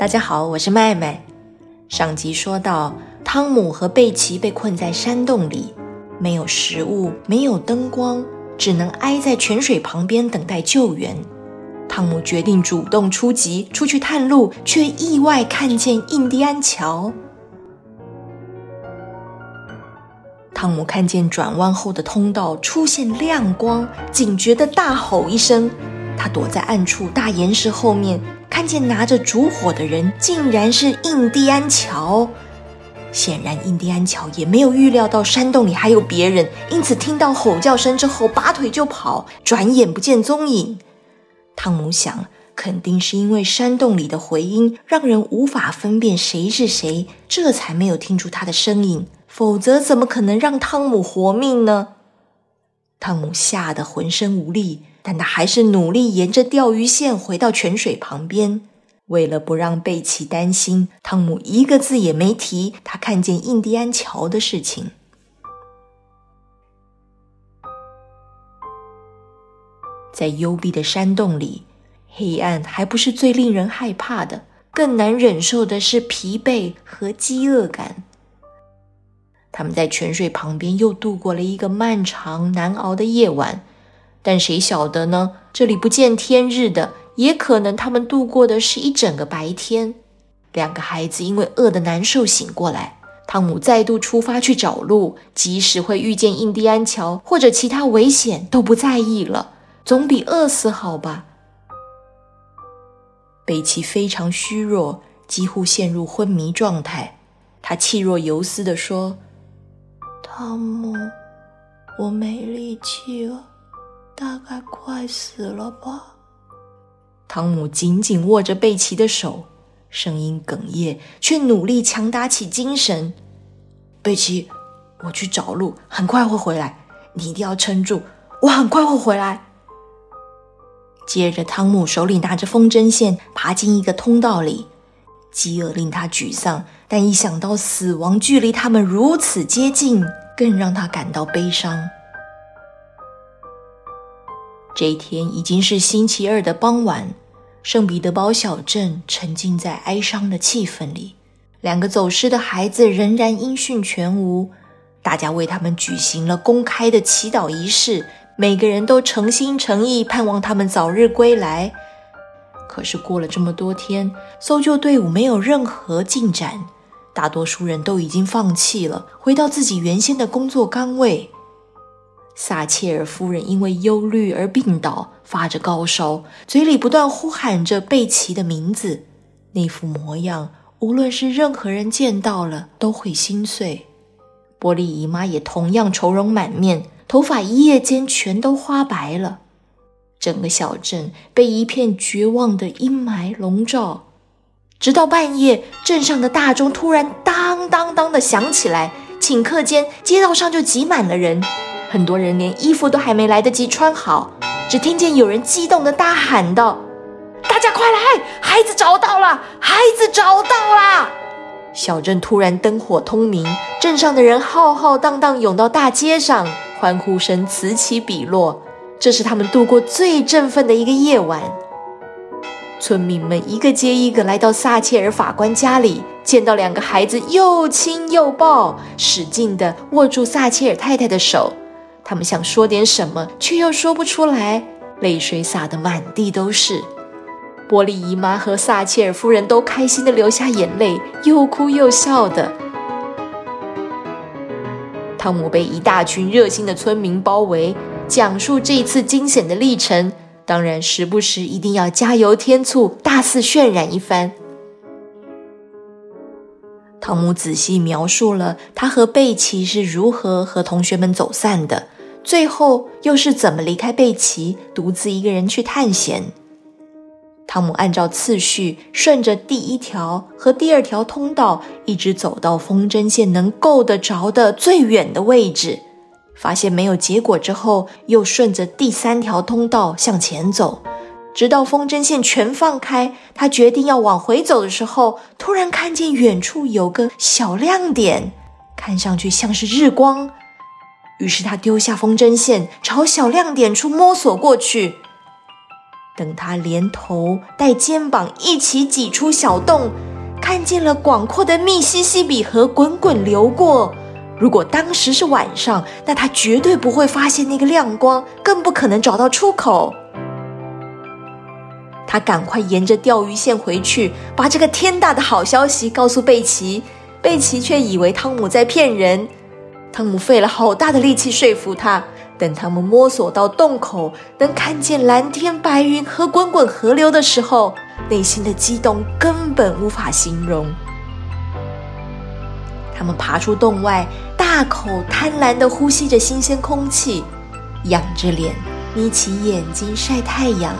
大家好，我是麦麦。上集说到，汤姆和贝奇被困在山洞里，没有食物，没有灯光，只能挨在泉水旁边等待救援。汤姆决定主动出击，出去探路，却意外看见印第安桥。汤姆看见转弯后的通道出现亮光，警觉的大吼一声。他躲在暗处大岩石后面。看见拿着烛火的人，竟然是印第安乔。显然，印第安乔也没有预料到山洞里还有别人，因此听到吼叫声之后，拔腿就跑，转眼不见踪影。汤姆想，肯定是因为山洞里的回音让人无法分辨谁是谁，这才没有听出他的声音。否则，怎么可能让汤姆活命呢？汤姆吓得浑身无力。但他还是努力沿着钓鱼线回到泉水旁边。为了不让贝奇担心，汤姆一个字也没提他看见印第安桥的事情。在幽闭的山洞里，黑暗还不是最令人害怕的，更难忍受的是疲惫和饥饿感。他们在泉水旁边又度过了一个漫长难熬的夜晚。但谁晓得呢？这里不见天日的，也可能他们度过的是一整个白天。两个孩子因为饿得难受醒过来，汤姆再度出发去找路，即使会遇见印第安桥或者其他危险都不在意了，总比饿死好吧。贝奇非常虚弱，几乎陷入昏迷状态。他气若游丝地说：“汤姆，我没力气了。”大概快死了吧。汤姆紧紧握着贝奇的手，声音哽咽，却努力强打起精神。贝奇，我去找路，很快会回来，你一定要撑住，我很快会回来。接着，汤姆手里拿着风筝线，爬进一个通道里。饥饿令他沮丧，但一想到死亡距离他们如此接近，更让他感到悲伤。这一天已经是星期二的傍晚，圣彼得堡小镇沉浸在哀伤的气氛里。两个走失的孩子仍然音讯全无，大家为他们举行了公开的祈祷仪式，每个人都诚心诚意盼望他们早日归来。可是过了这么多天，搜救队伍没有任何进展，大多数人都已经放弃了，回到自己原先的工作岗位。撒切尔夫人因为忧虑而病倒，发着高烧，嘴里不断呼喊着贝奇的名字。那副模样，无论是任何人见到了都会心碎。波利姨妈也同样愁容满面，头发一夜间全都花白了。整个小镇被一片绝望的阴霾笼罩，直到半夜，镇上的大钟突然当当当的响起来，顷刻间街道上就挤满了人。很多人连衣服都还没来得及穿好，只听见有人激动的大喊道：“大家快来！孩子找到了！孩子找到了！”小镇突然灯火通明，镇上的人浩浩荡荡涌到大街上，欢呼声此起彼落。这是他们度过最振奋的一个夜晚。村民们一个接一个来到撒切尔法官家里，见到两个孩子又亲又抱，使劲地握住撒切尔太太的手。他们想说点什么，却又说不出来，泪水洒得满地都是。波利姨妈和撒切尔夫人都开心的流下眼泪，又哭又笑的。汤姆被一大群热心的村民包围，讲述这次惊险的历程，当然时不时一定要加油添醋，大肆渲染一番。汤姆仔细描述了他和贝奇是如何和同学们走散的。最后又是怎么离开贝奇，独自一个人去探险？汤姆按照次序，顺着第一条和第二条通道，一直走到风筝线能够得着的最远的位置，发现没有结果之后，又顺着第三条通道向前走，直到风筝线全放开。他决定要往回走的时候，突然看见远处有个小亮点，看上去像是日光。于是他丢下风筝线，朝小亮点处摸索过去。等他连头带肩膀一起挤出小洞，看见了广阔的密西西比河滚滚流过。如果当时是晚上，那他绝对不会发现那个亮光，更不可能找到出口。他赶快沿着钓鱼线回去，把这个天大的好消息告诉贝奇。贝奇却以为汤姆在骗人。汤姆费了好大的力气说服他。等他们摸索到洞口，能看见蓝天白云和滚滚河流的时候，内心的激动根本无法形容。他们爬出洞外，大口贪婪地呼吸着新鲜空气，仰着脸，眯起眼睛晒太阳。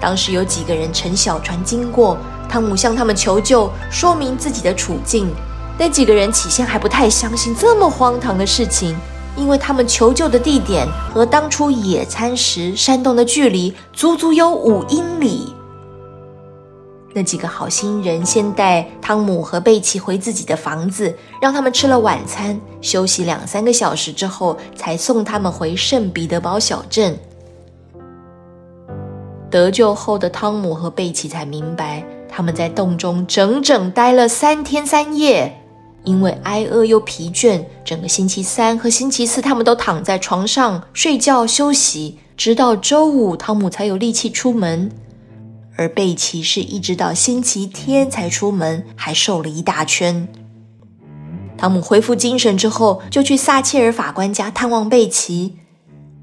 当时有几个人乘小船经过，汤姆向他们求救，说明自己的处境。那几个人起先还不太相信这么荒唐的事情，因为他们求救的地点和当初野餐时山洞的距离足足有五英里。那几个好心人先带汤姆和贝奇回自己的房子，让他们吃了晚餐，休息两三个小时之后，才送他们回圣彼得堡小镇。得救后的汤姆和贝奇才明白，他们在洞中整整待了三天三夜。因为挨饿又疲倦，整个星期三和星期四，他们都躺在床上睡觉休息，直到周五，汤姆才有力气出门。而贝奇是一直到星期天才出门，还瘦了一大圈。汤姆恢复精神之后，就去撒切尔法官家探望贝奇。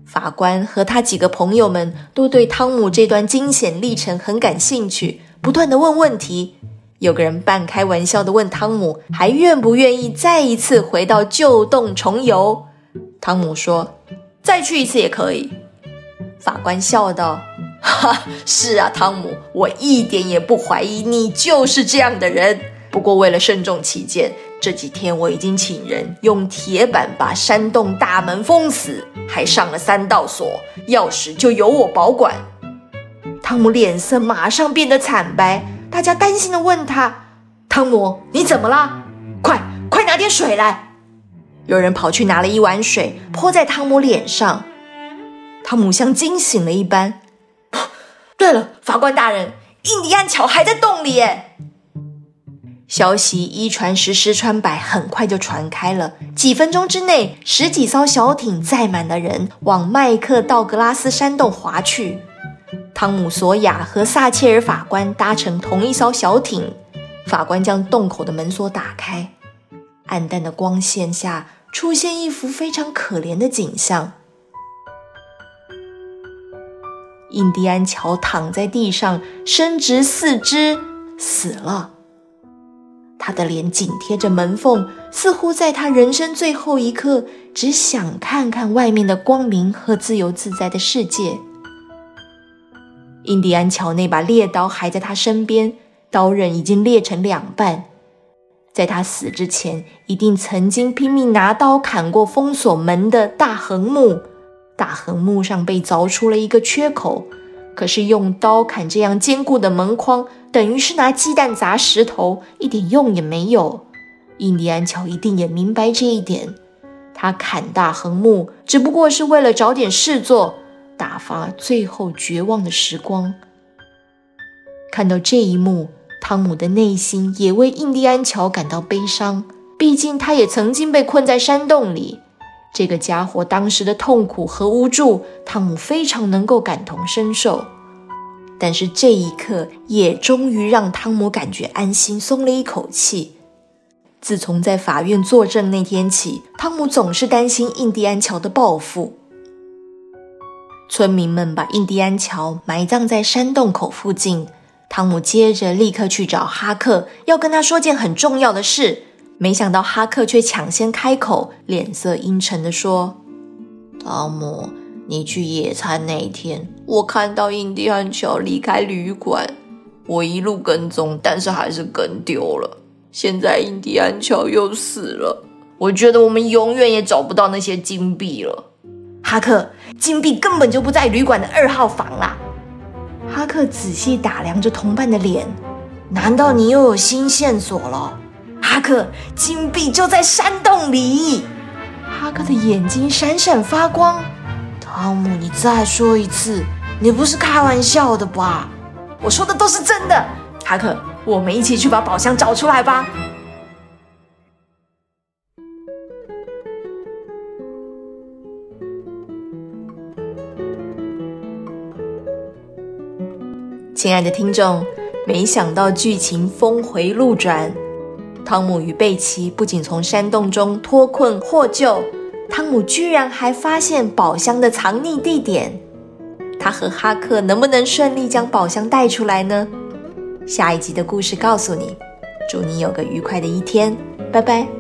法官和他几个朋友们都对汤姆这段惊险历程很感兴趣，不断的问问题。有个人半开玩笑的问汤姆：“还愿不愿意再一次回到旧洞重游？”汤姆说：“再去一次也可以。”法官笑道：“哈，是啊，汤姆，我一点也不怀疑你就是这样的人。不过为了慎重起见，这几天我已经请人用铁板把山洞大门封死，还上了三道锁，钥匙就由我保管。”汤姆脸色马上变得惨白。大家担心的问他：“汤姆，你怎么了？快快拿点水来！”有人跑去拿了一碗水，泼在汤姆脸上。汤姆像惊醒了一般。对了，法官大人，印第安乔还在洞里耶！消息一传十，十传百，很快就传开了。几分钟之内，十几艘小艇载满了人，往麦克道格拉斯山洞划去。汤姆·索亚和撒切尔法官搭乘同一艘小艇，法官将洞口的门锁打开，暗淡的光线下出现一幅非常可怜的景象：印第安乔躺在地上，伸直四肢，死了。他的脸紧贴着门缝，似乎在他人生最后一刻，只想看看外面的光明和自由自在的世界。印第安乔那把猎刀还在他身边，刀刃已经裂成两半。在他死之前，一定曾经拼命拿刀砍过封锁门的大横木，大横木上被凿出了一个缺口。可是用刀砍这样坚固的门框，等于是拿鸡蛋砸石头，一点用也没有。印第安乔一定也明白这一点，他砍大横木只不过是为了找点事做。打发最后绝望的时光。看到这一幕，汤姆的内心也为印第安乔感到悲伤。毕竟他也曾经被困在山洞里，这个家伙当时的痛苦和无助，汤姆非常能够感同身受。但是这一刻也终于让汤姆感觉安心，松了一口气。自从在法院作证那天起，汤姆总是担心印第安乔的报复。村民们把印第安乔埋葬在山洞口附近。汤姆接着立刻去找哈克，要跟他说件很重要的事。没想到哈克却抢先开口，脸色阴沉的说：“汤姆，你去野餐那天，我看到印第安乔离开旅馆，我一路跟踪，但是还是跟丢了。现在印第安乔又死了，我觉得我们永远也找不到那些金币了。”哈克，金币根本就不在旅馆的二号房啦！哈克仔细打量着同伴的脸，难道你又有新线索了？哈克，金币就在山洞里！哈克的眼睛闪闪发光。汤姆，你再说一次，你不是开玩笑的吧？我说的都是真的。哈克，我们一起去把宝箱找出来吧。亲爱的听众，没想到剧情峰回路转，汤姆与贝奇不仅从山洞中脱困获救，汤姆居然还发现宝箱的藏匿地点。他和哈克能不能顺利将宝箱带出来呢？下一集的故事告诉你。祝你有个愉快的一天，拜拜。